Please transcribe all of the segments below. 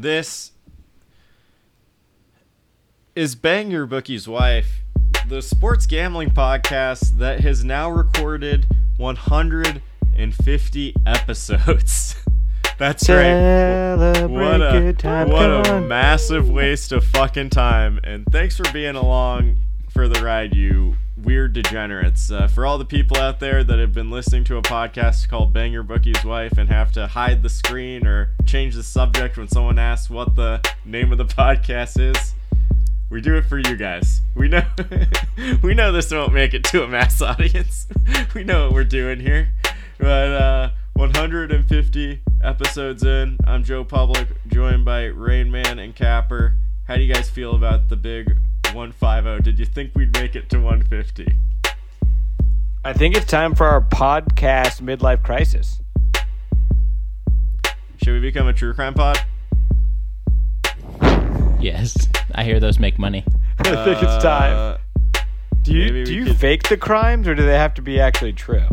This is Bang Your Bookie's Wife, the sports gambling podcast that has now recorded 150 episodes. That's right. What a, time. what a on. massive waste of fucking time. And thanks for being along for the ride, you weird degenerates. Uh, for all the people out there that have been listening to a podcast called Bang Your Bookie's Wife and have to hide the screen or change the subject when someone asks what the name of the podcast is, we do it for you guys. We know we know this won't make it to a mass audience. we know what we're doing here. But uh 150 episodes in, I'm Joe Public, joined by Rain Man and Capper. How do you guys feel about the big 150? Did you think we'd make it to 150? I think it's time for our podcast midlife crisis. Should we become a true crime pod? Yes, I hear those make money. I think it's time. Uh, Do you maybe do we you could- fake the crimes or do they have to be actually true?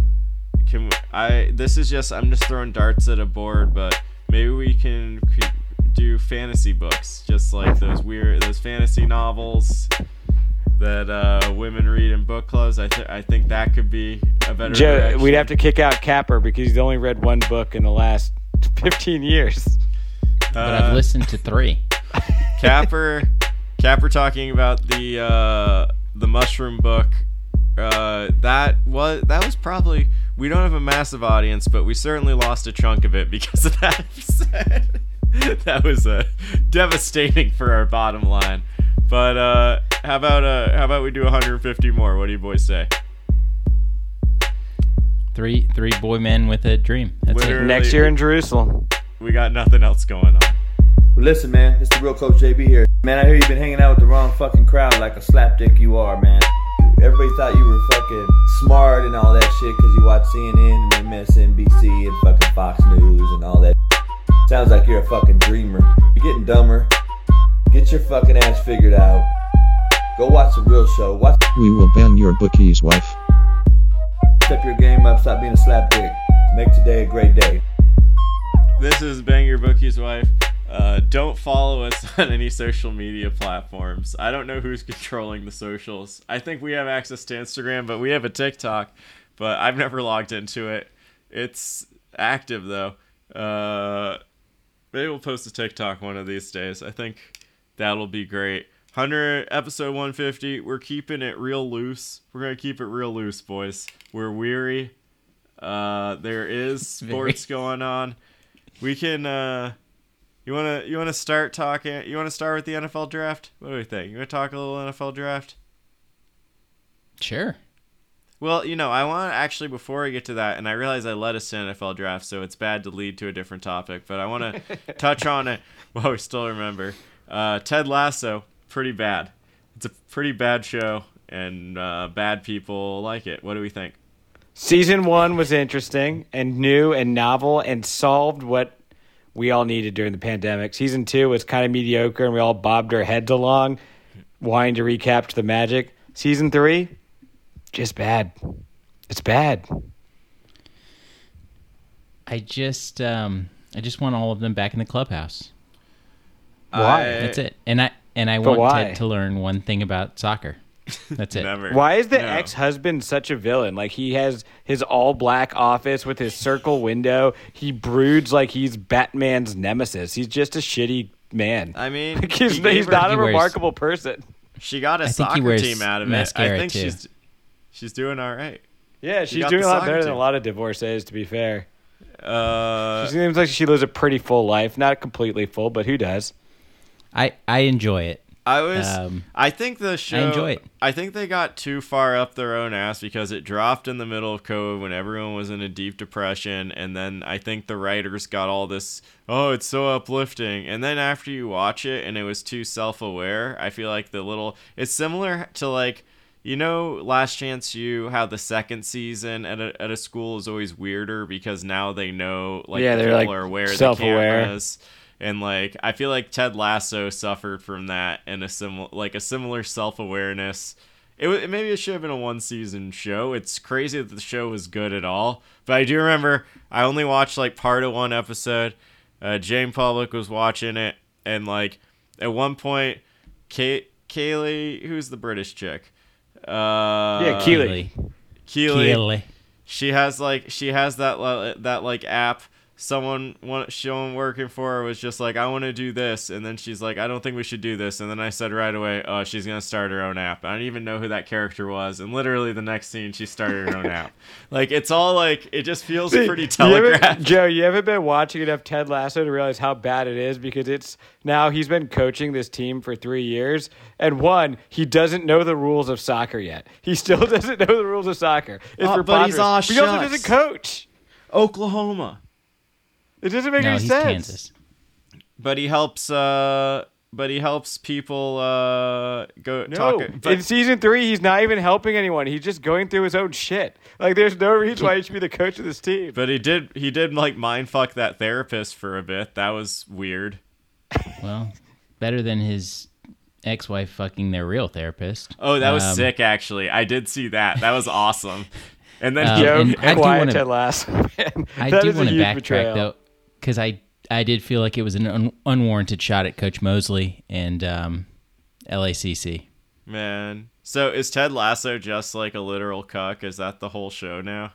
can I? This is just I'm just throwing darts at a board, but maybe we can, c do fantasy books, just like those weird those fantasy novels that uh, women read in book clubs. I th- I think that could be a better. Joe, direction. we'd have to kick out Capper because he's only read one book in the last 15 years. But Uh, I've listened to three. Capper, Capper talking about the uh, the mushroom book. Uh, that was that was probably we don't have a massive audience, but we certainly lost a chunk of it because of that episode. that was uh, devastating for our bottom line. But uh, how about uh, how about we do 150 more? What do you boys say? Three three boy men with a dream. That's Literally- it. Next year in Jerusalem. We got nothing else going on. Well, listen, man, it's the real Coach JB here. Man, I hear you've been hanging out with the wrong fucking crowd like a slapdick you are, man. Everybody thought you were fucking smart and all that shit because you watch CNN and MSNBC and fucking Fox News and all that. Sounds like you're a fucking dreamer. You're getting dumber. Get your fucking ass figured out. Go watch the real show. Watch We will ban your bookie's wife. step your game up. Stop being a slapdick. Make today a great day. This is Bang Your Bookie's Wife. Uh, don't follow us on any social media platforms. I don't know who's controlling the socials. I think we have access to Instagram, but we have a TikTok, but I've never logged into it. It's active though. Uh, maybe we'll post a TikTok one of these days. I think that'll be great. 100 episode 150. We're keeping it real loose. We're gonna keep it real loose, boys. We're weary. Uh, there is sports going on. We can. Uh, you wanna you wanna start talking? You wanna start with the NFL draft? What do we think? You wanna talk a little NFL draft? Sure. Well, you know, I want to actually before I get to that, and I realize I led us to NFL draft, so it's bad to lead to a different topic. But I want to touch on it while we still remember. Uh, Ted Lasso, pretty bad. It's a pretty bad show, and uh, bad people like it. What do we think? Season one was interesting and new and novel and solved what we all needed during the pandemic. Season two was kind of mediocre and we all bobbed our heads along, wanting to recapture the magic. Season three, just bad. It's bad. I just um I just want all of them back in the clubhouse. Why? That's it. And I and I But want why? Ted to learn one thing about soccer. That's it. Never. Why is the No. ex husband such a villain? Like he has his all black office with his circle window. He broods like he's Batman's nemesis. He's just a shitty man. I mean, Like, he's he he's her- not a wears- remarkable person. She got a I soccer team out of it. I think too. she's she's doing all right. Yeah, she's doing a lot soccer better than a lot of divorcees, to be fair. Uh, She seems like she lives a pretty full life. Not completely full, but who does? I I enjoy it. I was. Um, I think the show. I enjoy it. I think they got too far up their own ass because it dropped in the middle of COVID when everyone was in a deep depression, and then I think the writers got all this. Oh, it's so uplifting, and then after you watch it and it was too self-aware, I feel like the little. It's similar to like. You know, Last Chance U, how the second season at a, at a school is always weirder because now they know, like, Yeah, the they're, people like, are aware self-aware. cameras and like I feel like Ted Lasso suffered from that and a similar like a similar self awareness. It, wa- maybe it should have been a one season show. It's crazy that the show was good at all, but I do remember I only watched like part of one episode. Uh, Jane Public was watching it, and like at one point, Kate Kaylee, who's the British chick, uh, Yeah, Keely. Keely, Keely. she has like she has that that like app someone one someone working for her was just like i want to do this and then she's like i don't think we should do this and then i said right away oh she's gonna start her own app. I didn't even know who that character was and literally the next scene she started her own app. Like it's all like it just feels pretty You haven't- telegraphed. Joe, you haven't been watching enough Ted Lasso to realize how bad it is? Because it's now he's been coaching this team for three years, and one, he doesn't know the rules of soccer yet. He still doesn't know the rules of soccer. It's Oh, but he's all But he also doesn't coach. oklahoma It doesn't make No, any he's sense. Kansas. but he helps uh but he helps people uh go No, talk but- in season three, he's not even helping anyone. He's just going through his own shit. Like, there's no reason why he should be the coach of this team. but he did he did like mind fuck that therapist for a bit that was weird Well, better than his ex-wife fucking their real therapist. Oh, that was Um, sick. Actually, I did see that. That was awesome. And then Um, he, Joe, and I do quiet wanna- Ted Lasso, man. I That do a want to huge backtrack betrayal. though, because I I did feel like it was an un- unwarranted shot at Coach Mosley and um, LACC. man. So is Ted Lasso just like a literal cuck? Is that the whole show now?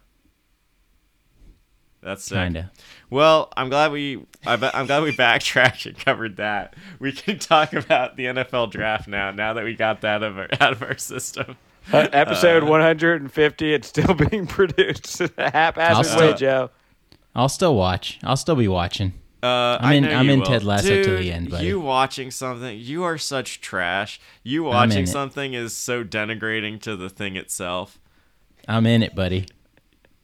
That's sick. Kinda. Well, I'm glad we I bet, I'm glad we backtracked and covered that. We can talk about the NFL draft now. Now that we got that out of our, out of our system. Uh, episode 150, it's still being produced in haphazard way, Joe. I'll still watch. I'll still be watching. Uh, I'm in- I'm in will. Ted Lasso till Dude, the end, buddy. You watching something? You are such trash. You watching something is so denigrating to the thing itself. I'm in it, buddy.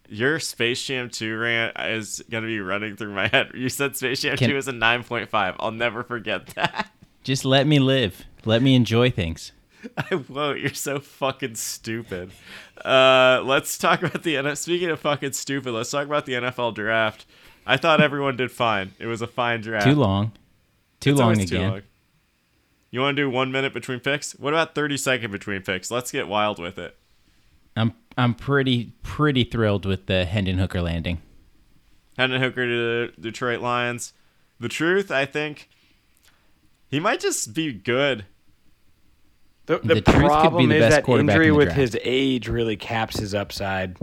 Your Space Jam 2 rant is going to be running through my head. You said Space Jam Can- 2 is a 9.5. I'll never forget that. Just let me live. Let me enjoy things. I won't. You're so fucking stupid. Uh, let's talk about the NFL. Speaking of fucking stupid, let's talk about the NFL draft. I thought everyone did fine. It was a fine draft. Too long. Too It's long again. Too long. You want to do one minute between picks? What about 30 second between picks? Let's get wild with it. I'm I'm pretty pretty thrilled with the Hendon Hooker landing. Hendon Hooker to the Detroit Lions. The truth, I think, he might just be good. The, The the, truth could be problem the is best that quarterback injury in the with draft. his age really caps his upside.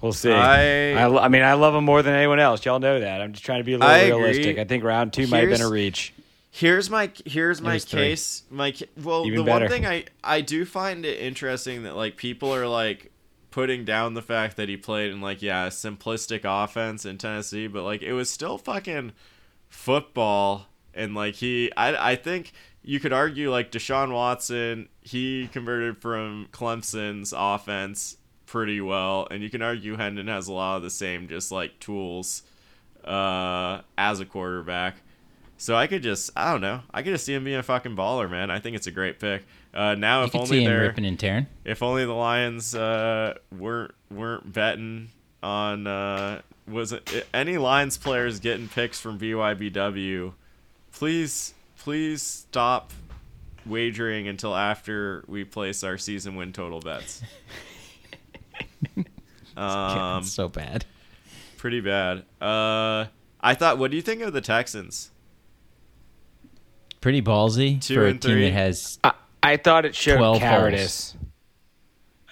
We'll see. I- I, I mean, I love him more than anyone else. Y'all know that. I'm just trying to be a little I agree. realistic. I think round two might have been a reach. Here's my here's my was three. case. My well, Even the better. one thing I I do find it interesting that like people are like putting down the fact that he played in like yeah a simplistic offense in Tennessee, but like it was still fucking football and like he I I think you could argue like Deshaun Watson he converted from Clemson's offense pretty well, and you can argue Hendon has a lot of the same just like tools uh, as a quarterback. So I could just, I don't know, I could just see him being a fucking baller, man. I think it's a great pick. Uh, now, You if only they're, ripping and tearing. if only the Lions uh, weren't weren't betting on, uh, was it any Lions players getting picks from BYBW? Please, please stop wagering until after we place our season win total bets. um, so bad. pretty bad. Uh, I thought, what do you think of the Texans? Pretty ballsy Two for a and team that has I, I thought it showed 12 cowardice.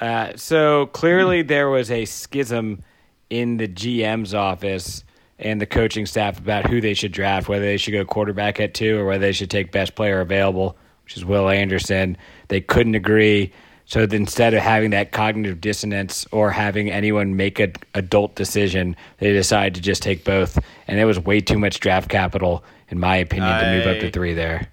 Uh, so clearly there was a schism in the GM's office and the coaching staff about who they should draft, whether they should go quarterback at two or whether they should take best player available, which is Will Anderson. They couldn't agree. So instead of having that cognitive dissonance or having anyone make an adult decision, they decided to just take both. And it was way too much draft capital, in my opinion, to move up to three there.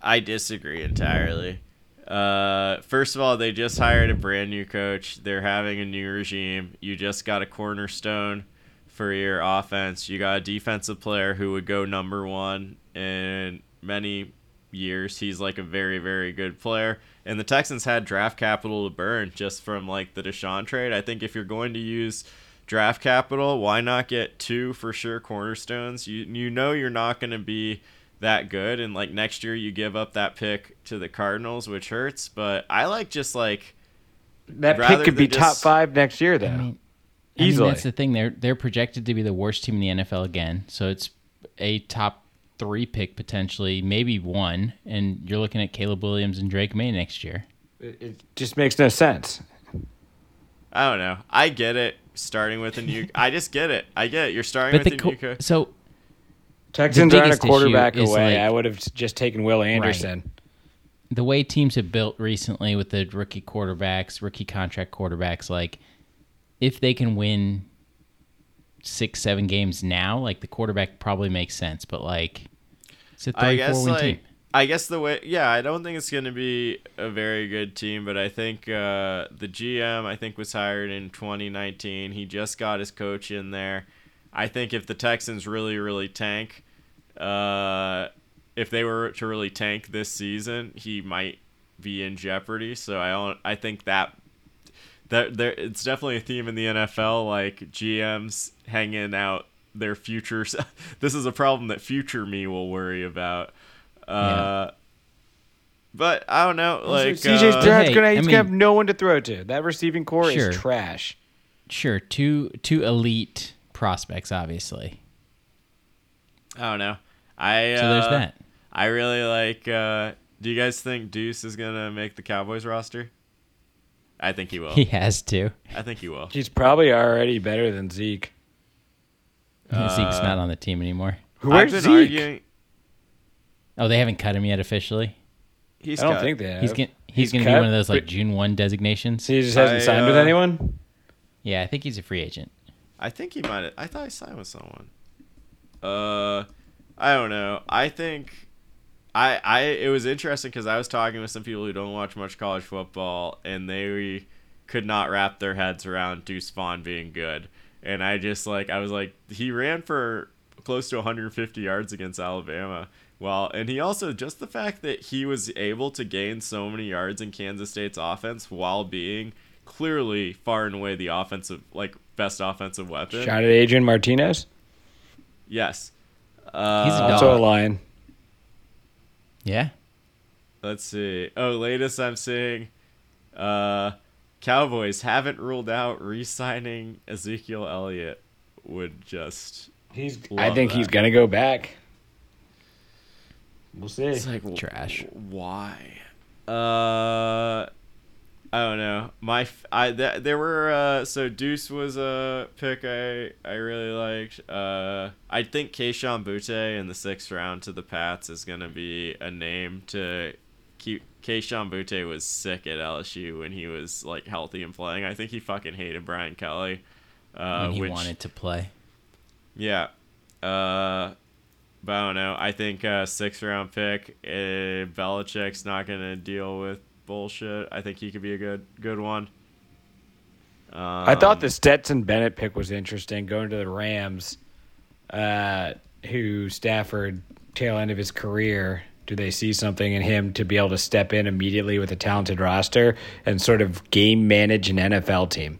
I disagree entirely. Uh, first of all, they just hired a brand new coach. They're having a new regime. You just got a cornerstone for your offense. You got a defensive player who would go number one in many years. He's like a very, very good player. And the Texans had draft capital to burn just from like the Deshaun trade. I think if you're going to use draft capital, why not get two for sure cornerstones? You you know you're not going to be that good and like next year you give up that pick to the Cardinals, which hurts, but I like just like That pick could be than top five next year, though. I mean, I mean, Easily. that's the thing. They're they're projected to be the worst team in the NFL again. So it's a top three pick potentially, maybe one, and you're looking at Caleb Williams and Drake Maye next year. It, it just makes no sense. I don't know. I get it. Starting with a new, I just get it. I get it. You're starting But with the a co- new coach. so Texans aren't a quarterback away. like- I would have just taken Will Anderson. the way teams have built recently with the rookie quarterbacks, rookie contract quarterbacks, like if they can win six, seven games now, like the quarterback probably makes sense. But like it's a three, guess four win like team. I guess the way yeah, I don't think it's going to be a very good team, but I think uh, the GM I think was hired in 2019. He just got his coach in there. I think if the Texans really really tank uh, if they were to really tank this season, he might be in jeopardy. So I don't I think that that there it's definitely a theme in the NFL like GMs hanging out their futures. this is a problem that future me will worry about. Uh, But I don't know, like CJ uh, Stroud's Hey, gonna I mean- gonna have no one to throw to. That receiving corps Sure. is trash. Sure, two two elite prospects, obviously. I don't know. I So there's uh, that. I really like. Uh, do you guys think Deuce is gonna make the Cowboys roster? I think he will. He has to. I think he will. He's probably already better than Zeke. Zeke's Uh, not on the team anymore. Where's I've Zeke? arguing. Oh, they haven't cut him yet officially. He's I don't cut. think they have. He's gonna he's, gonna cut, be one of those like June one designations. he just hasn't I, signed with uh, anyone. Yeah, I think he's a free agent. I think he might. I thought he signed with someone. Uh, I don't know. I think. I, I it was interesting because I was talking with some people who don't watch much college football and they could not wrap their heads around Deuce Vaughn being good and I just like I was like he ran for close to 150 yards against Alabama well and he also just the fact that he was able to gain so many yards in Kansas State's offense while being clearly far and away the offensive like best offensive weapon Shot at Adrian Martinez. yes uh, He's. Also a lion. Yeah. Let's see. Oh, latest I'm seeing, uh, Cowboys haven't ruled out re-signing Ezekiel Elliott. Would just He's. Love I think that. he's gonna go back. We'll see. it's like Trash. w- Why? Uh, I don't know. My f- I th- there were uh so Deuce was a pick I I really liked. Uh, I think Kayshon Boutte in the sixth round to the Pats is gonna be a name to keep. Kayshon Boutte was sick at LSU when he was like healthy and playing. I think he fucking hated Brian Kelly. Uh, when he which, wanted to play. yeah. Uh, but I don't know. I think uh, sixth round pick. Uh, Belichick's not gonna deal with bullshit. I think he could be a good good one. Um, I thought the Stetson Bennett pick was interesting, going to the Rams, uh, who Stafford tail end of his career. Do they see something in him to be able to step in immediately with a talented roster and sort of game manage an NFL team?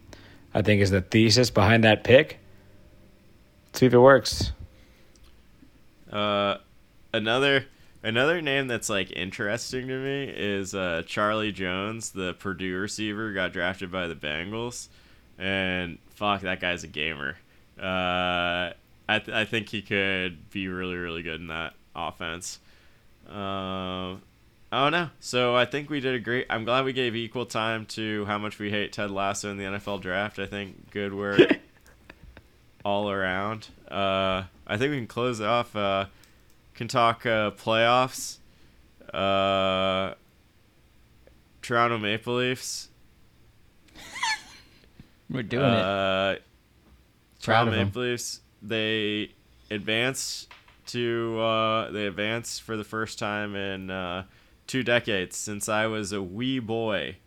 I think is the thesis behind that pick. see if it works. Uh, another another name that's like interesting to me is uh, Charlie Jones, the Purdue receiver, got drafted by the Bengals, and fuck, that guy's a gamer. Uh, I th- I think he could be really really good in that offense. Um. I don't know. So I think we did a great. I'm glad we gave equal time to how much we hate Ted Lasso in the NFL draft. I think good work all around. Uh, I think we can close it off. Can talk uh, playoffs. Uh, Toronto Maple Leafs. We're doing it. Uh, Proud Toronto. Maple Leafs. They advanced to. Uh, they advanced for the first time in uh, two decades since I was a wee boy.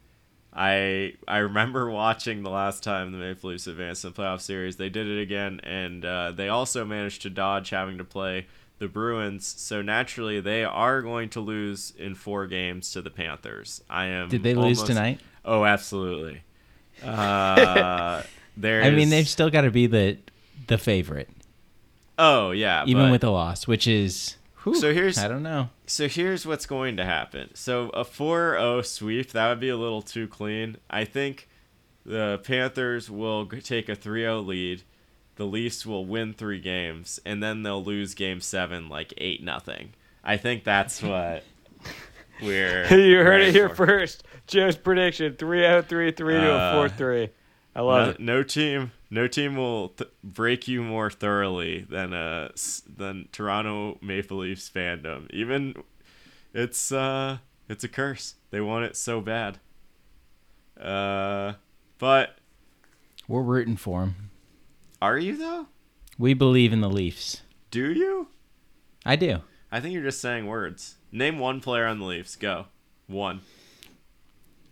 I I remember watching the last time the Maple Leafs advanced in the playoff series. They did it again, and uh, they also managed to dodge having to play the Bruins. So naturally, they are going to lose in four games to the Panthers. I am. Did they lose tonight? Oh, absolutely. Uh, there. I mean, they've still got to be the the favorite, Oh yeah, even but- with a loss, which is. whew, So here's- I don't know. So here's what's going to happen. So a 4-0 sweep, that would be a little too clean. I think the Panthers will take a 3-0 lead the Leafs will win three games and then they'll lose game seven like eight nothing. I think that's what we're. you heard it here for. first. Joe's prediction: 3-0-3, 3 to a Uh, four three. I love No, it. no team, no team will th- break you more thoroughly than uh than Toronto Maple Leafs fandom. Even it's uh it's a curse. They want it so bad. Uh, but We're rooting for him. Are you though? We believe in the Leafs. Do you? I do. I think you're just saying words. Name one player on the Leafs. Go. One.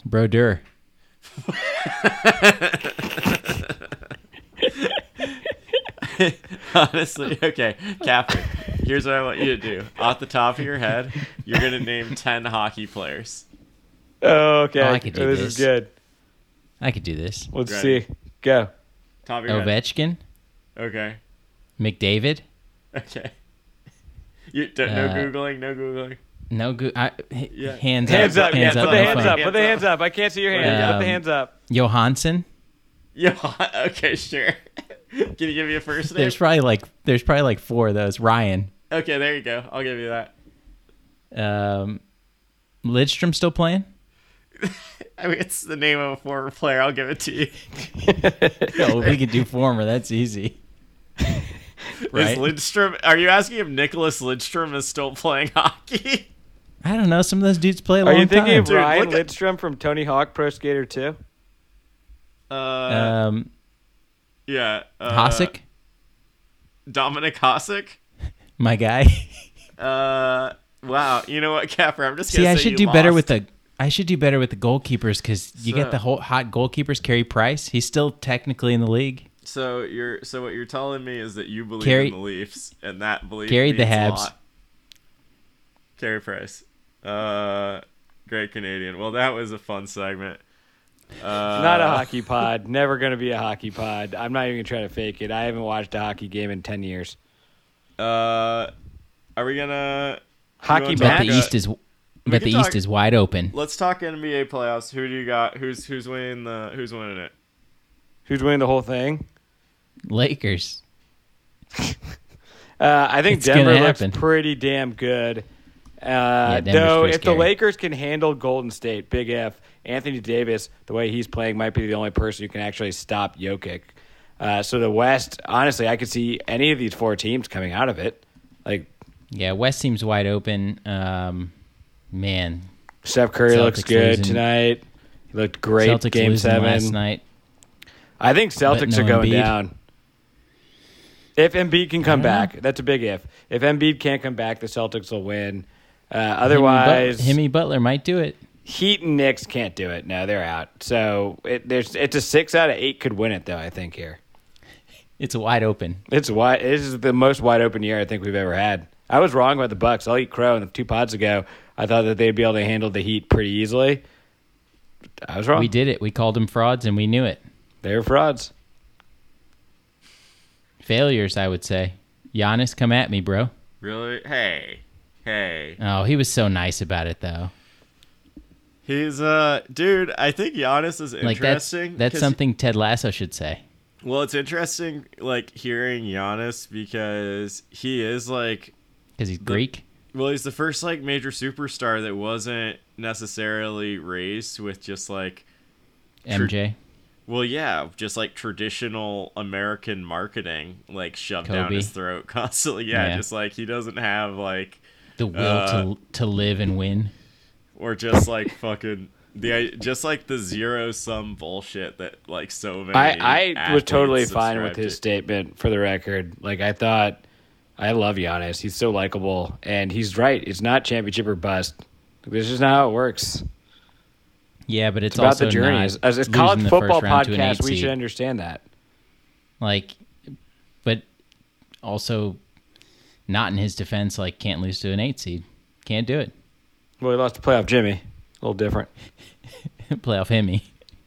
Brodeur. Honestly, okay, Capper. Here's what I want you to do. Off the top of your head, you're gonna name ten hockey players. Oh, okay. Oh, I could do this, this. is good. I could do this. Let's Ready. see. Go. Top of your head. Ovechkin, Okay. McDavid. Okay. You don't, no Uh, googling, no googling. No good. I, h- Yeah. Hands, Hands up. Hands yeah, up. put the hands phone. up. Put the Hands hands up. I can't see your hands. Put the Um, hands up. Johansson. Yeah. Okay, sure. Can you give me a first name? There's probably like there's probably like four of those. Ryan. Okay, there you go. I'll give you that. Um, Lidstrom still playing? I mean, it's the name of a former player. I'll give it to you. Oh, we can do former. That's easy. Right? Is Lindstrom? Are you asking if Nicholas Lindstrom is still playing hockey? I don't know. Some of those dudes play a Are long you thinking time. of Dude, Ryan Lindstrom at- from Tony Hawk Pro Skater 2? Uh, um, yeah. Uh, Hasek, Dominik Hasek. my guy. Uh, wow. You know what, Capper? I'm just See, gonna I say should you do better lost. with the. I should do better with the goalkeepers because you So- get the whole hot goalkeepers. Carey Price, he's still technically in the league. So you're so what you're telling me is that you believe Carry- in the Leafs and that belief Carry the Habs. lot. Carey Price. Uh, great Canadian. Well, that was a fun segment. Uh, Not a hockey pod. Never going to be a hockey pod. I'm not even going to try to fake it. I haven't watched a hockey game in 10 years. Uh, are we gonna? Hockey wanna But the East is, but can the East is wide open. Let's talk NBA playoffs. Who do you got? Who's who's winning the? Who's winning it? Who's winning the whole thing? Lakers. Uh, I think It's Denver looks happen. pretty damn good. Uh, Denver's though, pretty if the. Lakers can handle Golden State, big F, Anthony Davis, the way he's playing, might be the only person who can actually stop Jokic. Uh, so the West, honestly, I could see any of these four teams coming out of it. Like Yeah, West seems wide open. Um, man, Steph Curry looks good losing. tonight. He looked great Celtics game seven. last night. I think Celtics no are going Embiid. down. If Embiid can come back, that's a big if. If Embiid can't come back, the Celtics will win. Uh, Himmy otherwise, But- Himmy Butler might do it. Heat and Knicks can't do it. No, they're out. So it, there's it's a six out of eight could win it though. I think here It's wide open. it's wide. This is the most wide open year I think we've ever had. I was wrong about the Bucks. I'll eat crow. And two pods ago, I thought that they'd be able to handle the Heat pretty easily. I was wrong. We did it. We called them frauds, and we knew it. They were frauds. Failures, I would say. Giannis, come at me, bro. Really? Hey, hey. Oh, he was so nice about it, though. He's uh, dude. I think Giannis is Like that's interesting. that's 'cause- something Ted Lasso should say. Well, it's interesting, like hearing Giannis because he is like Because he's Greek. Well, he's the first like major superstar that wasn't necessarily raised with just like True. MJ. well, yeah, just like traditional American marketing like shoved down his throat constantly. Yeah, Yeah. just like he doesn't have like The will Uh, to to live and win. or just like fucking the just like the zero sum bullshit that like so many. I, I was totally fine with his to. statement for the record. Like I thought, I love Giannis. He's so likable, and he's right. It's not championship or bust. This is not how it works. Yeah, but it's, It's about also the journey. not As, as a college football first round to an podcast, we should understand that. like, but also not in his defense. Like, can't lose to an eight seed. Can't do it. Well, he lost to playoff Jimmy. A little different. Playoff Himmy.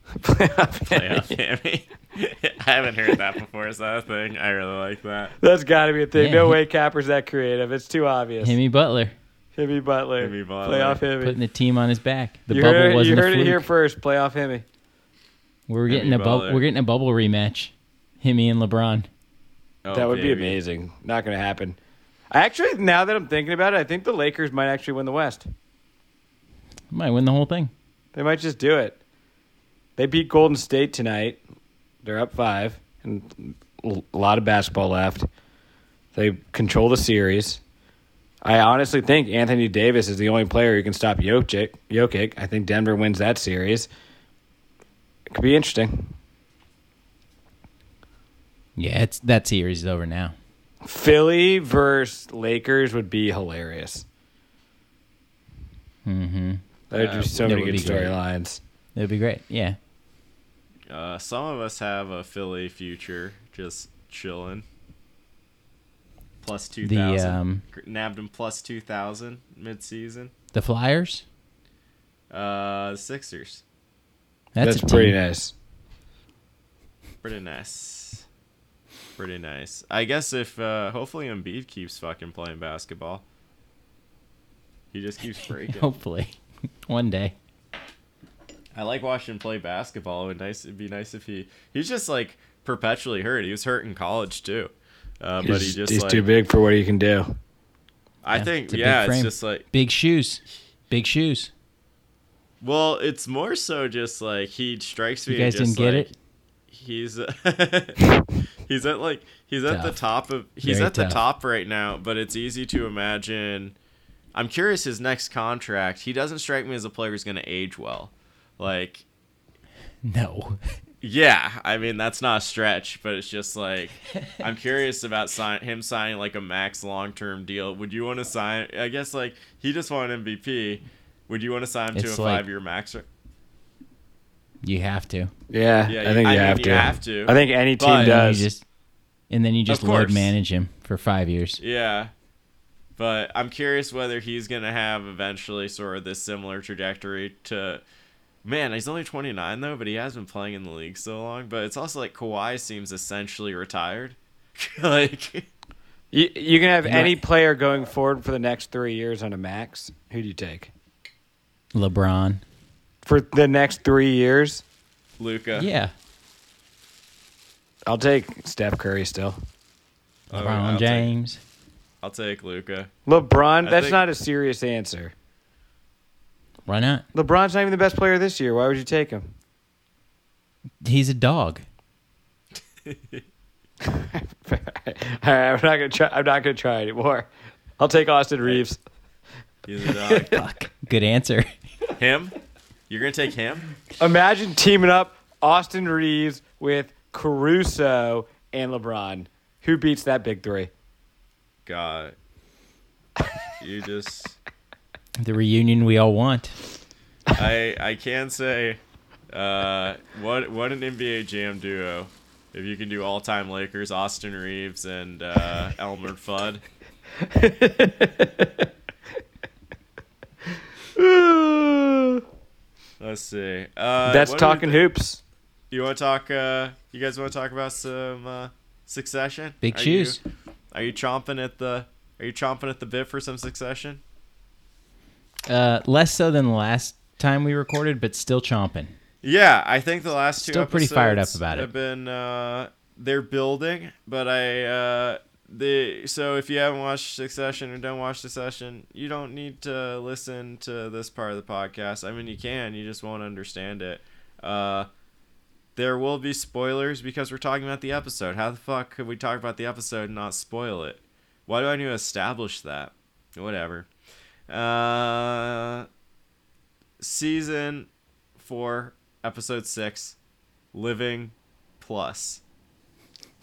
Playoff Hammy. I haven't heard that before. Is that a thing? I really like that. That's got to be a thing. Yeah, no he- way Capper's that creative. It's too obvious. Himmy Butler Himmy Butler. Himmy Butler. Playoff Himmy. putting the team on his back. The you bubble heard, wasn't you a heard it here first. Playoff Himmy. We're getting Himmy a bubble. We're getting a bubble rematch. Himmy and LeBron. Oh, that would be amazing. Not going to happen. Actually, now that I'm thinking about it, I think the Lakers might actually win the West. Might win the whole thing. They might just do it. They beat Golden State tonight. They're up five, and a lot of basketball left. They control the series. I honestly think Anthony Davis is the only player who can stop Jokic. Jokic. I think Denver wins that series. It could be interesting. Yeah, it's that series is over now. Philly versus Lakers would be hilarious. Mm-hmm. There'd Uh, be so that many good storylines. It would be great. Yeah. Uh, some of us have a Philly future just chilling. Plus two The, thousand. um, Nabbed him plus two thousand mid season. The Flyers. Uh, the Sixers. That's, That's, pretty team. nice. Pretty nice. Pretty nice. I guess if uh, hopefully Embiid keeps fucking playing basketball. He just keeps breaking. Hopefully, one day. I like watching him play basketball. It would nice. It'd be nice if he. He's just like perpetually hurt. He was hurt in college too. Uh, but he he's just he's like. too big for what he can do. I Yeah, think it's yeah, it's just like Big shoes. Big shoes. well, it's more so just like he strikes me. You guys just didn't get like, it? He's he's at like he's at the top of he's Very at the top right now, but it's easy to imagine. I'm curious his next contract. He doesn't strike me as a player who's going to age well. Like No. Yeah, I mean that's not a stretch, but it's just like I'm curious about sign him signing like a max long term deal. Would you want to sign? I guess like he just won MVP. Would you want to sign him to a like- five year max? You have to. Yeah, Yeah, I think I you, mean, have you to. have to, I think any team but- does. you just and then you just Of load manage him for five years. Yeah, but I'm curious whether he's gonna have eventually sort of this similar trajectory to. Man, he's only 29 though, but he has been playing in the league so long. But it's also like Kawhi seems essentially retired. like you, you can have any player going forward for the next three years on a max. Who do you take LeBron. for the next three years? Luka. Yeah. I'll take Steph Curry still. Oh, LeBron I'll take- James. I'll take Luka. LeBron, that's think- not a serious answer. Why not? LeBron's not even the best player this year. Why would you take him? He's a dog. All right, I'm not gonna try. I'm not gonna try anymore. I'll take Austin Reaves. He's a dog. Fuck. Good answer. him? You're gonna take him? Imagine teaming up Austin Reaves with Caruso and LeBron. Who beats that big three? God. You just The reunion we all want. I I can say uh what what an NBA jam duo. If you can do all time Lakers, Austin Reaves and uh Elmer Fudd. Let's see. Uh That's what do we talking thi- hoops. You wanna talk uh you guys wanna talk about some uh succession? Big Are shoes. You, are you chomping at the are you chomping at the bit for some succession? Uh, less so than the last time we recorded, but still chomping. Yeah, I think the last two Still pretty fired up about it. Have been uh, they're building, but I uh, the so if you haven't watched Succession or don't watch Succession, you don't need to listen to this part of the podcast. I mean, you can, you just won't understand it. Uh, there will be spoilers because we're talking about the episode. How the fuck could we talk about the episode and not spoil it? Why do I need to establish that? Whatever. Uh, season four, episode six, Living Plus.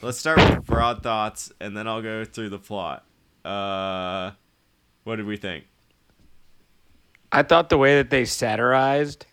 Let's start with broad thoughts, and then I'll go through the plot. Uh, what did we think? I thought the way that they satirized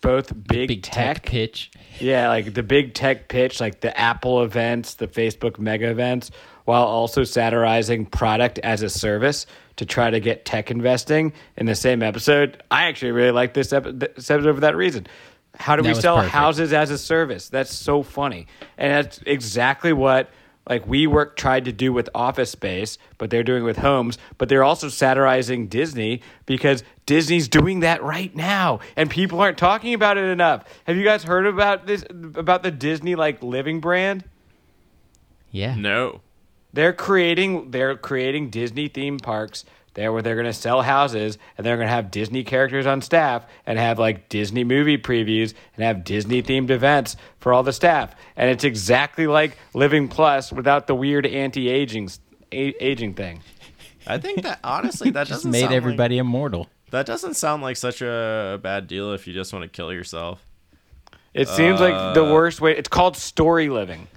both big, Big tech, tech pitch. yeah, like the big tech pitch, like the Apple events, the Facebook mega events, while also satirizing product as a service to try to get tech investing in the same episode. I actually really like this, epi- this episode for that reason. How do That we sell perfect. houses as a service? That's so funny, and that's exactly what like WeWork tried to do with Office Space, but they're doing with homes. But they're also satirizing Disney because Disney's doing that right now, and people aren't talking about it enough. Have you guys heard about this about the Disney like living brand? Yeah. No. They're creating they're creating Disney theme parks there where they're going to sell houses and they're going to have Disney characters on staff and have like Disney movie previews and have Disney themed events for all the staff. And it's exactly like Living Plus without the weird anti-aging aging thing. I think that honestly that Just doesn't made sound everybody immortal. That doesn't sound like such a bad deal if you just want to kill yourself. It seems like the Uh, worst way. It's called story living.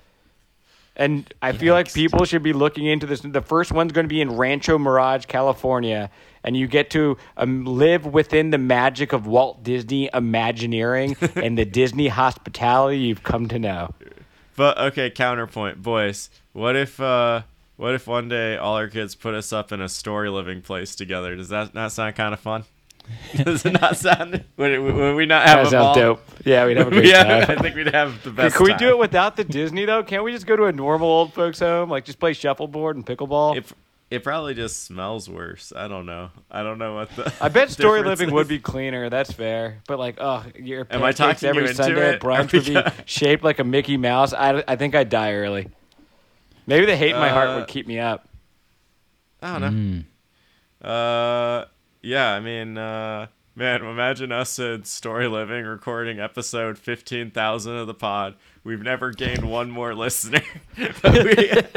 And I feel like people should be looking into this. The first one's going to be in Rancho Mirage, California, and you get to um, live within the magic of Walt Disney Imagineering and the Disney hospitality you've come to know. But okay, counterpoint, boys. What if uh what if one day all our kids put us up in a story living place together? Does that not sound kind of fun? Does it not sound? Would, it, would we not have That a sounds ball? dope. Yeah, we'd have a great yeah, I think we'd have the best. can we time. do it without the Disney though? Can't we just go to a normal old folks home, like just play shuffleboard and pickleball? It, it probably just smells worse. I don't know. I don't know what the. I bet story difference living would be cleaner. That's fair. But like, oh, your Am I pancakes talking you every into Sunday it? at brunch would be go- shaped like a Mickey Mouse. I, I think I'd die early. Maybe the hate in my heart Uh, would keep me up. I don't know. Mm. Uh, yeah. I mean, uh, man, imagine us in story living recording episode fifteen thousand of the pod. We've never gained one more listener, but, we,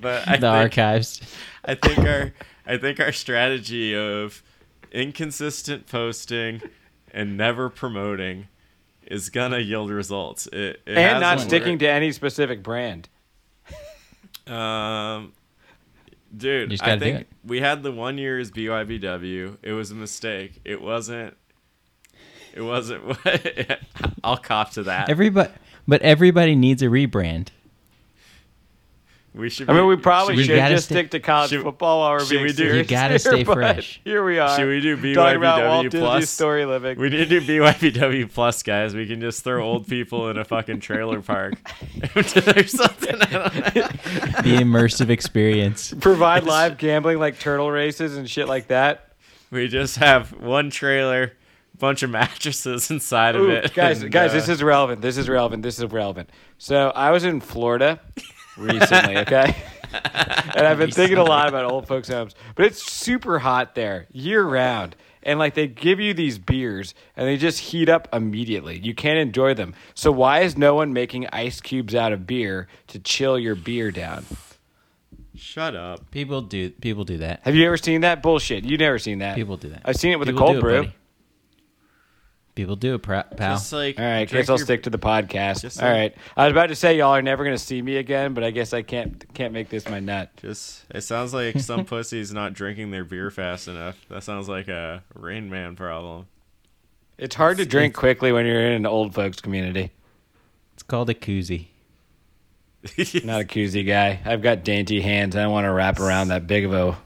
but I the think, archives. I think our I think our strategy of inconsistent posting and never promoting is gonna yield results. It, it And not hasn't sticking worked. to any specific brand. Um, dude, I think we had the one year as BYBW. It was a mistake. It wasn't. It wasn't. I'll cop to that. Everybody, but everybody needs a rebrand. We should. I mean, we probably we should gotta just stay- stick to college should- football while we're being we do- You gotta stay but fresh. Here we are. Should we do talking about Walt BYBW Disney plus? story living? We need to do BYBW plus, guys. We can just throw old people in a fucking trailer park or something. I don't know. The immersive experience. Provide live gambling like turtle races and shit like that. We just have one trailer, bunch of mattresses inside of it. guys, and, guys, uh, this is relevant. This is relevant. This is relevant. So I was in Florida recently, okay? and I've been thinking a lot about old folks' homes. But it's super hot there year round. And like they give you these beers and they just heat up immediately. You can't enjoy them. So why is no one making ice cubes out of beer to chill your beer down? Shut up. People do. People do that. Have you ever seen that bullshit? You've never seen that. People do that. I've seen it with People a cold do it, brew. buddy. People do pal. Just like All right, drink guess I'll your- stick to the podcast. Just All like- right, I was about to say y'all are never gonna see me again, but I guess I can't can't make this my nut. Just it sounds like some pussy's not drinking their beer fast enough. That sounds like a Rain Man problem. It's hard to drink quickly when you're in an old folks community. It's called a koozie. Not a koozie guy. I've got dainty hands. I don't want to wrap around that big of a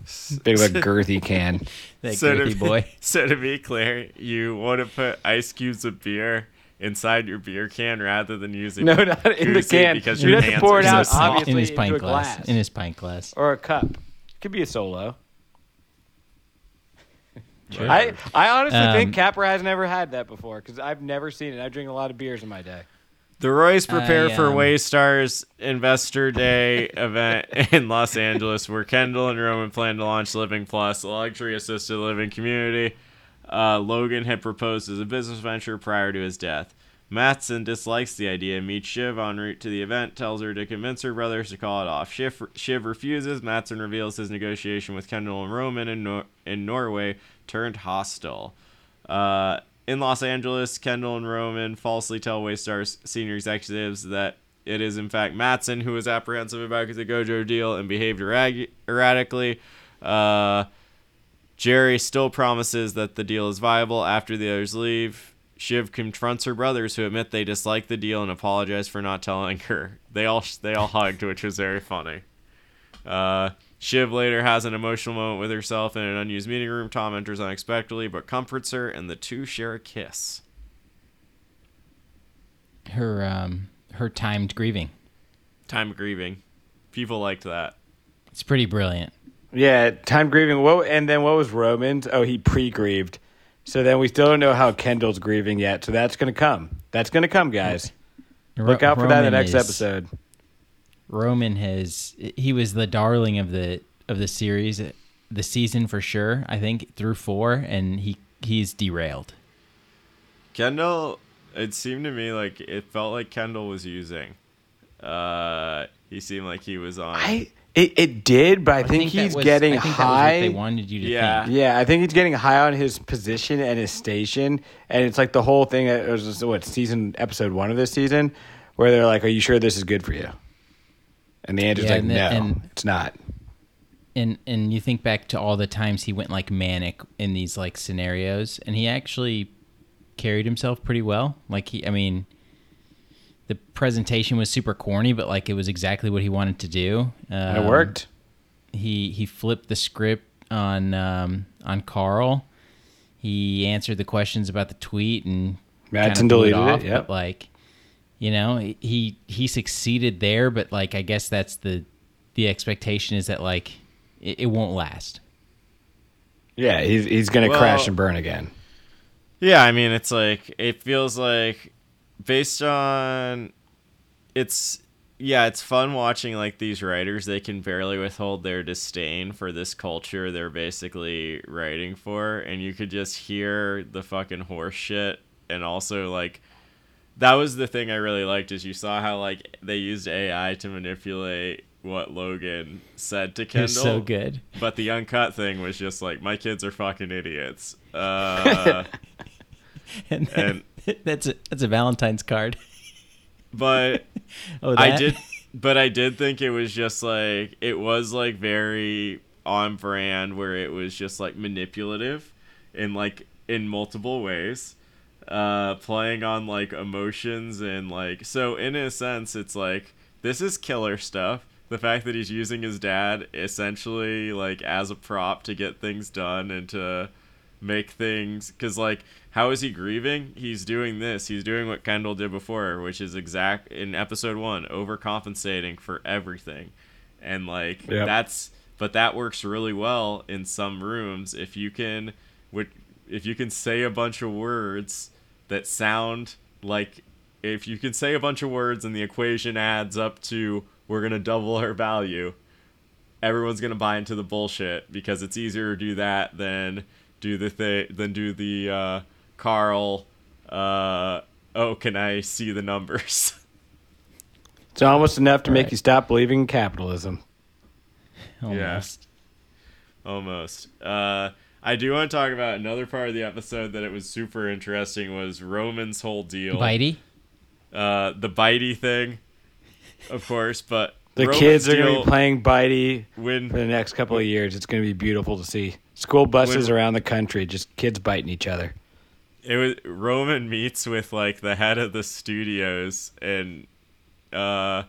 big of a girthy can. That so to girthy be, boy. So to be clear, you want to put ice cubes of beer inside your beer can rather than using No, not in the can. because You your have to pour it out, small. obviously. in his into pint a glass. glass. In his pint glass. or a cup. Could be a solo. Sure. I I honestly Um, think Capper has never had that before because I've never seen it. I drink a lot of beers in my day. The Roy's prepare I, for um, Waystar's Investor Day event in Los Angeles, where Kendall and Roman plan to launch Living Plus, a luxury assisted living community. Uh, Logan had proposed as a business venture prior to his death. Matsson dislikes the idea, and meets Shiv en route to the event, tells her to convince her brothers to call it off. Shiv, Shiv refuses. Matsson reveals his negotiation with Kendall and Roman in, Nor- in Norway turned hostile. Uh, in Los Angeles, Kendall and Roman falsely tell Waystar's senior executives that it is in fact Matsson who was apprehensive about the Gojo deal and behaved erratically. Uh, Gerri still promises that the deal is viable after the others leave. Shiv confronts her brothers, who admit they dislike the deal and apologize for not telling her. They all they all hugged, which was very funny. Uh, Shiv later has an emotional moment with herself in an unused meeting room. Tom enters unexpectedly, but comforts her, and the two share a kiss. Her um her timed grieving. Time grieving. People liked that. It's pretty brilliant. Yeah, time grieving. What and then what was Roman's? Oh, he pre-grieved. So then we still don't know how Kendall's grieving yet. So that's gonna come. That's gonna come, guys. Look out for that in the next is- episode. Roman has he was the darling of the of the series, the season for sure. I think through four, and he he's derailed. Kendall, it seemed to me like it felt like Kendall was using. Uh, he seemed like he was on. I it, it did, but I, think, that he's was- getting I think high. That was what they wanted you to Yeah. think. Yeah, I think he's getting high on his position and his station, and it's like the whole thing. It was just, what season episode one of this season, where they're like, "Are you sure this is good for you?" And the answer's Yeah, like, and the- "No, and- it's not." and and you think back to all the times he went like manic in these like scenarios and he actually carried himself pretty well like he i mean the presentation was super corny but like it was exactly what he wanted to do Um, it worked. he he flipped the script on um on Karl he answered the questions about the tweet and Matsson deleted it, off, yep. but like you know he he succeeded there but like i guess that's the the expectation is that like it, it won't last Yeah, he's he's gonna Well- crash and burn again. Yeah, I mean, it's like it feels like based on it's yeah, it's fun watching like these writers. They can barely withhold their disdain for this culture they're basically writing for, and you could just hear the fucking horse shit. And also, like, that was the thing I really liked is you saw how like they used AI to manipulate what Logan said to Kendall. was so good But the uncut thing was just like my kids are fucking idiots. Uh, and, And- that's a that's a valentine's card but oh I did, but I did think it was just like it was like very on brand, where it was just like manipulative, in like in multiple ways, uh, playing on like emotions and like so in a sense, it's like this is killer stuff. The fact that he's using his dad essentially like as a prop to get things done and to make things because like how is he grieving he's doing this he's doing what kendall did before which is exact in episode one overcompensating for everything and like Yep. that's but that works really well in some rooms if you can if you can say a bunch of words that sound like if you can say a bunch of words and the equation adds up to we're gonna double our value everyone's gonna buy into the bullshit because it's easier to do that than do the thing than do the uh, Karl. Uh, oh, can I see the numbers? It's almost enough to make you stop believing in capitalism. almost Almost. Uh, I do want to talk about another part of the episode that it was super interesting was Roman's whole deal. bitey Uh, the bitey thing, of course, but The Roman's kids are gonna be playing Bitey when for the next couple of years. It's gonna be beautiful to see. School buses When- around the country, just kids biting each other. it was Roman meets with like the head of the studios and uh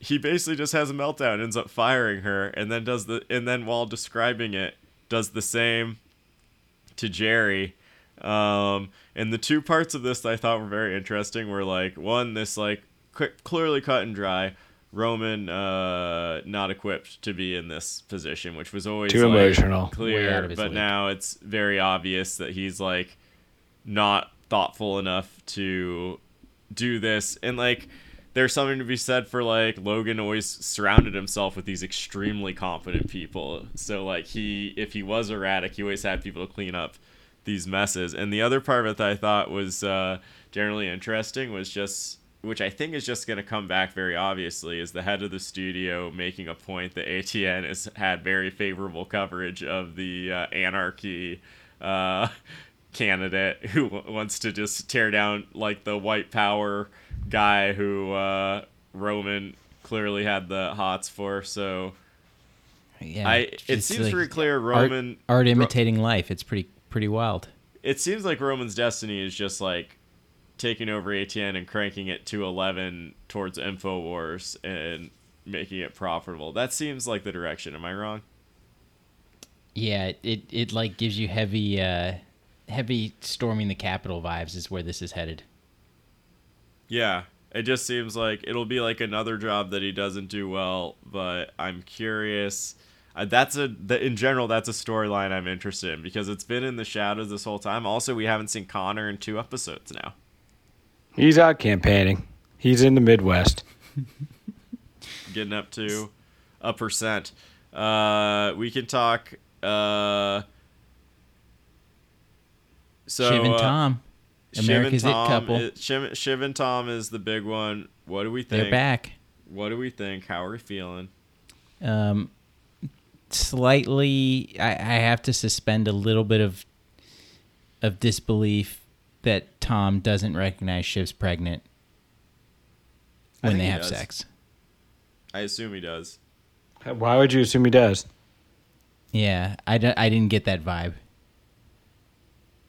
he basically just has a meltdown ends up firing her and then does the and then while describing it does the same to Gerri um and the two parts of this that I thought were very interesting were like one this like quick, clearly cut and dry Roman uh not equipped to be in this position which was always Too like, emotional. Clear out of his but league. now it's very obvious that he's like not thoughtful enough to do this and like there's something to be said for like Logan always surrounded himself with these extremely confident people. So like he if he was erratic he always had people to clean up these messes. And the other part of it that I thought was uh, generally interesting was just which I think is just going to come back very obviously is the head of the studio making a point that ATN has had very favorable coverage of the uh, anarchy uh, candidate who w- wants to just tear down like the white power guy who uh, Roman clearly had the hots for. So yeah I it seems like pretty clear Roman art Ro- imitating life it's pretty pretty wild it seems like Roman's destiny is just like taking over ATN and cranking it to 11 towards InfoWars and making it profitable. That seems like the direction. Am I wrong? yeah it, it it like gives you heavy uh heavy storming the capital vibes is where this is headed Yeah. It just seems like it'll be like another job that he doesn't do well, but I'm curious. Uh, that's a the, in general that's a storyline I'm interested in because it's been in the shadows this whole time. Also, we haven't seen Connor in two episodes now. He's out campaigning. He's in the Midwest. getting up to a percent. Uh, we can talk. Uh, so Shiv and Tom, Shiv and America's it Tom couple. is- Shiv, Shiv and Tom is the big one. What do we think? they're back. What do we think? How are we feeling? Um, slightly, I, I have to suspend a little bit of of disbelief that Tom doesn't recognize Shiv's pregnant when they have does. sex. I assume he does. Why would you assume he does? Yeah, I, d- I didn't get that vibe.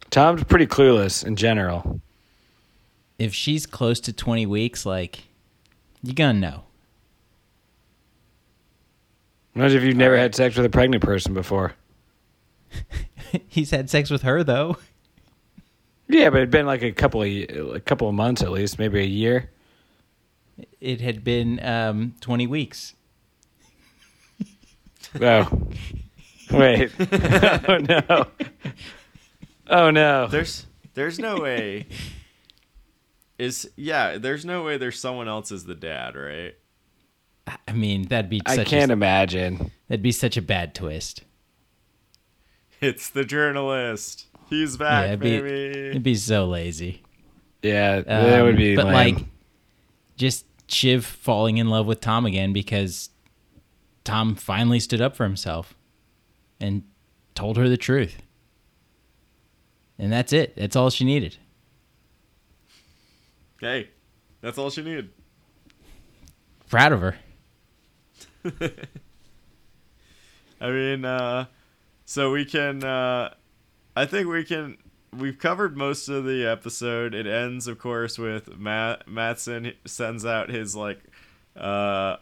Tom's pretty clueless in general. If she's close to 20 weeks, like, you're gonna know. Imagine if you've never had sex with a pregnant person before. He's had sex with her, though. Yeah, but it'd been like a couple of a couple of months at least, maybe a year. It had been um, 20 weeks. Oh, wait. oh no. Oh no. There's there's no way. Is yeah. There's no way. There's someone else as the dad, right? I mean, that'd be such I can't a, imagine. that'd be such a bad twist. It's the journalist. He's back, it'd be, baby. it'd be so lazy. Yeah, that would Um, be But lame. like, just Shiv falling in love with Tom again because Tom finally stood up for himself and told her the truth. And that's it. That's all she needed. Hey, that's all she needed. Proud of her. I mean, uh, so we can. Uh, I think we can. We've covered most of the episode. It ends, of course, with Matt Matsson sends out his like. Uh,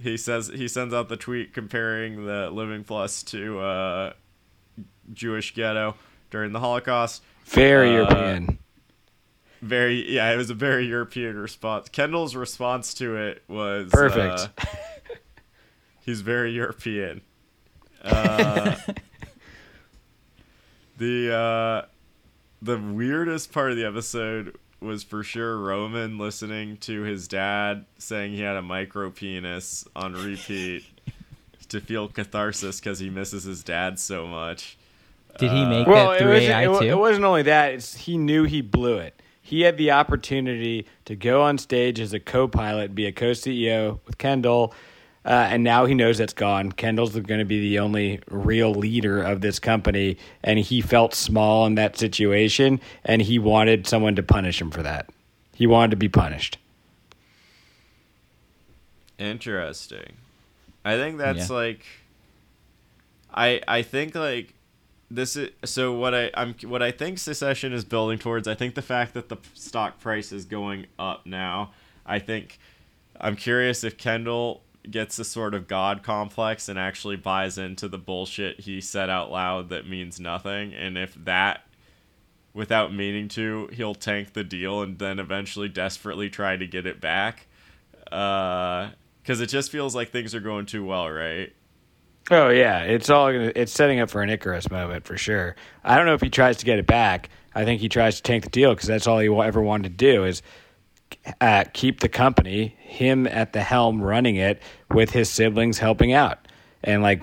he says he sends out the tweet comparing the Living Plus to uh, Jewish ghetto during the Holocaust. Very uh, European. Very yeah, it was a very European response. Kendall's response to it was Perfect. uh, he's very European. Uh, the uh, the weirdest part of the episode was for sure Roman listening to his dad saying he had a micro penis on repeat to feel catharsis because he misses his dad so much. Did he make well, that it through AI it, too? it wasn't only that; it's he knew he blew it. He had the opportunity to go on stage as a co-pilot, be a co-CEO with Kendall, uh, and now he knows that's gone. Kendall's going to be the only real leader of this company, and he felt small in that situation, and he wanted someone to punish him for that. He wanted to be punished. Interesting. I think that's Yeah. like I I think like this is so what I I'm what I think Succession is building towards I think the fact that the stock price is going up now I think I'm curious if Kendall gets a sort of god complex and actually buys into the bullshit he said out loud that means nothing and if that without meaning to he'll tank the deal and then eventually desperately try to get it back uh because it just feels like things are going too well right Oh yeah, it's all gonna, it's setting up for an Icarus moment for sure. I don't know if he tries to get it back. I think he tries to tank the deal because that's all he ever wanted to do is uh, keep the company, him at the helm running it, with his siblings helping out and like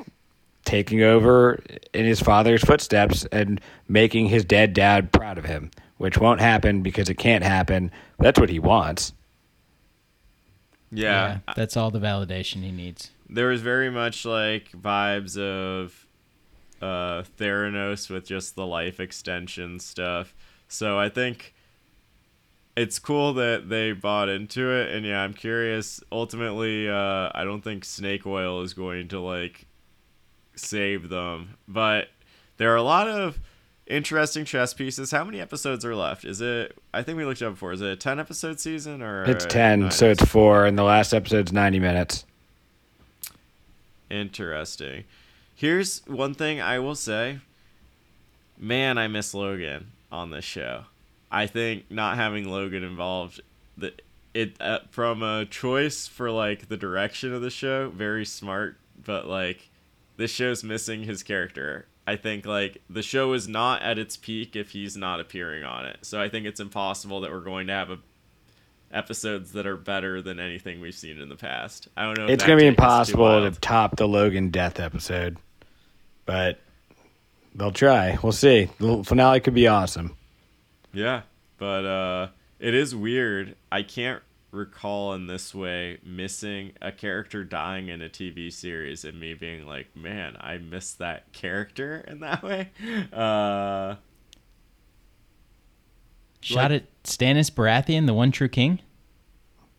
taking over in his father's footsteps and making his dead dad proud of him, which won't happen because it can't happen. That's what he wants. Yeah, that's all the validation he needs. there was very much like vibes of uh theranos with just the life extension stuff. So i think it's cool that they bought into it and yeah i'm curious. Ultimately uh i don't think snake oil is going to like save them but there are a lot of interesting chess pieces how many episodes are left is it i think we looked it up before is it a 10 episode season or It's ten, nine so it's four, and the last episode's ninety minutes. Interesting. Here's one thing I will say. Man, I miss Logan on this show. I think not having Logan involved, the it uh, from a choice for like the direction of the show, very smart. But like, this show's missing his character. I think like the show is not at its peak if he's not appearing on it. So I think it's impossible that we're going to have a episodes that are better than anything we've seen in the past. I don't know. If It's gonna be take is too impossible to top the Logan death episode, but they'll try. We'll see. The finale could be awesome. Yeah, but uh, it is weird. I can't recall in this way missing a character dying in a TV series and me being like, man, I miss that character in that way. Uh, Shot at Stannis Baratheon, the one true king.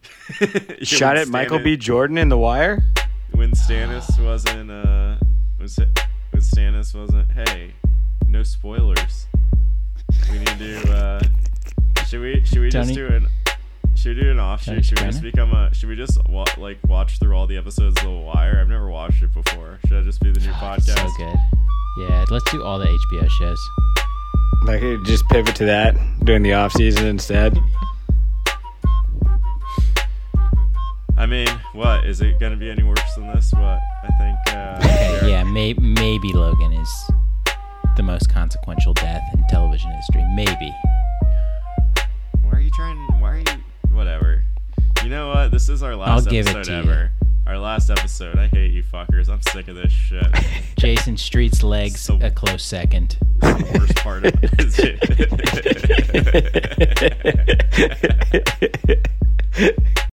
Shot when at Michael B. Jordan in The Wire. when Stannis wasn't uh was it when Stannis wasn't hey no spoilers we need to uh should we should we just do an should we do an offshoot Tony should we just Soprano? become a should we just wa- like watch through all the episodes of The Wire I've never watched it before should I just be the new podcast So good. Yeah, let's do all the HBO shows. Like just pivot to that during the off season instead. I mean what is it gonna be any worse than this what I think uh Okay, yeah, may- maybe Logan is the most consequential death in television history. Maybe. Why are you trying? Why are you? Whatever. You know what? This is our last give it episode to you. ever. Our last episode. I hate you fuckers. I'm sick of this shit. Jason Street's legs So- a close second. the worst part of it.